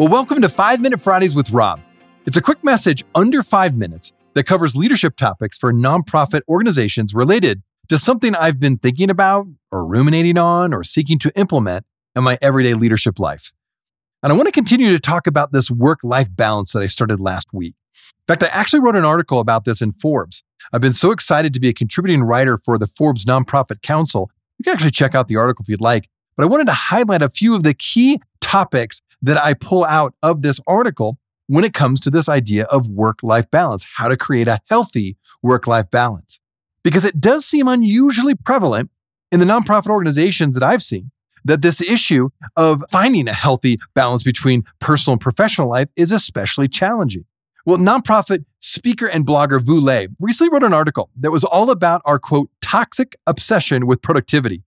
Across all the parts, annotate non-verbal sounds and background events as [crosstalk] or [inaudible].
Well, welcome to 5 Minute Fridays with Rob. It's a quick message under five minutes that covers leadership topics for nonprofit organizations related to something I've been thinking about or ruminating on or seeking to implement in my everyday leadership life. And I want to continue to talk about this work life balance that I started last week. In fact, I actually wrote an article about this in Forbes. I've been so excited to be a contributing writer for the Forbes Nonprofit Council. You can actually check out the article if you'd like. But I wanted to highlight a few of the key topics that I pull out of this article when it comes to this idea of work life balance, how to create a healthy work life balance. Because it does seem unusually prevalent in the nonprofit organizations that I've seen that this issue of finding a healthy balance between personal and professional life is especially challenging. Well, nonprofit speaker and blogger Vu Le recently wrote an article that was all about our quote, toxic obsession with productivity,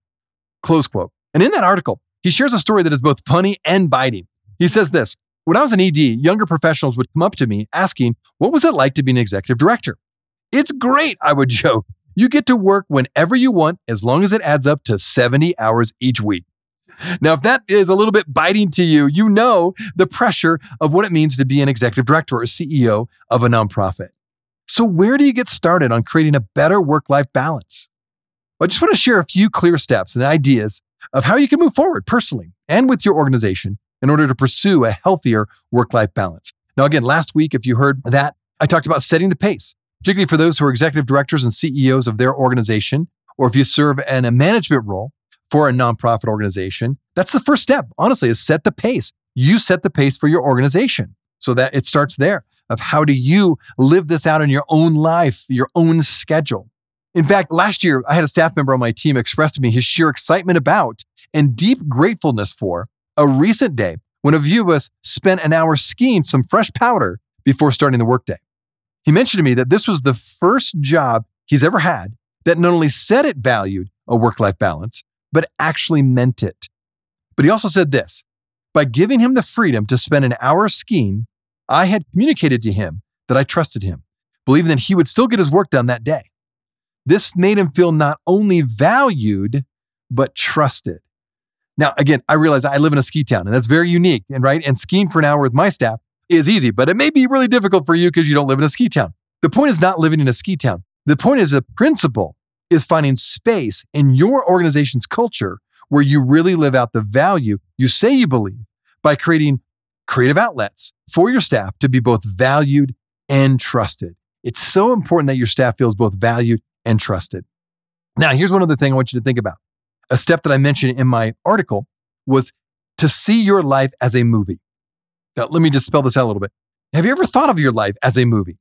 close quote. And in that article, he shares a story that is both funny and biting. He says this When I was an ED, younger professionals would come up to me asking, What was it like to be an executive director? It's great, I would [laughs] joke. You get to work whenever you want as long as it adds up to 70 hours each week. Now, if that is a little bit biting to you, you know the pressure of what it means to be an executive director or CEO of a nonprofit. So, where do you get started on creating a better work life balance? I just want to share a few clear steps and ideas of how you can move forward personally and with your organization in order to pursue a healthier work life balance. Now, again, last week, if you heard that, I talked about setting the pace, particularly for those who are executive directors and CEOs of their organization, or if you serve in a management role for a nonprofit organization. That's the first step, honestly, is set the pace. You set the pace for your organization so that it starts there of how do you live this out in your own life, your own schedule. In fact, last year, I had a staff member on my team express to me his sheer excitement about and deep gratefulness for a recent day when a few of us spent an hour skiing some fresh powder before starting the workday. He mentioned to me that this was the first job he's ever had that not only said it valued a work life balance, but actually meant it. But he also said this by giving him the freedom to spend an hour skiing, I had communicated to him that I trusted him, believing that he would still get his work done that day. This made him feel not only valued, but trusted. Now, again, I realize I live in a ski town and that's very unique. And right. And skiing for an hour with my staff is easy, but it may be really difficult for you because you don't live in a ski town. The point is not living in a ski town. The point is the principle is finding space in your organization's culture where you really live out the value you say you believe by creating creative outlets for your staff to be both valued and trusted. It's so important that your staff feels both valued and trusted. Now, here's one other thing I want you to think about. A step that I mentioned in my article was to see your life as a movie. Now, let me just spell this out a little bit. Have you ever thought of your life as a movie?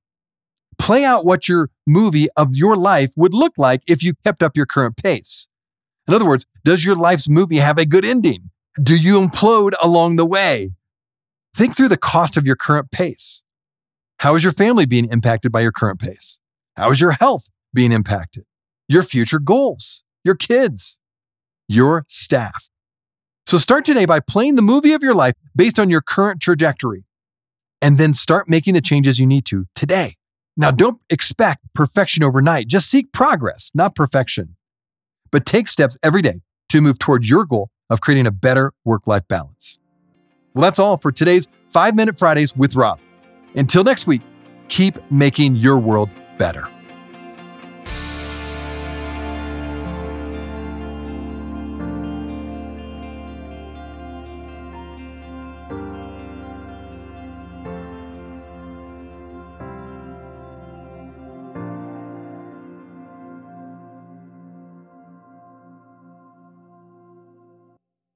Play out what your movie of your life would look like if you kept up your current pace. In other words, does your life's movie have a good ending? Do you implode along the way? Think through the cost of your current pace. How is your family being impacted by your current pace? How is your health being impacted? Your future goals, your kids, your staff. So start today by playing the movie of your life based on your current trajectory, and then start making the changes you need to today. Now, don't expect perfection overnight. Just seek progress, not perfection. But take steps every day to move towards your goal of creating a better work life balance. Well, that's all for today's Five Minute Fridays with Rob. Until next week, keep making your world better.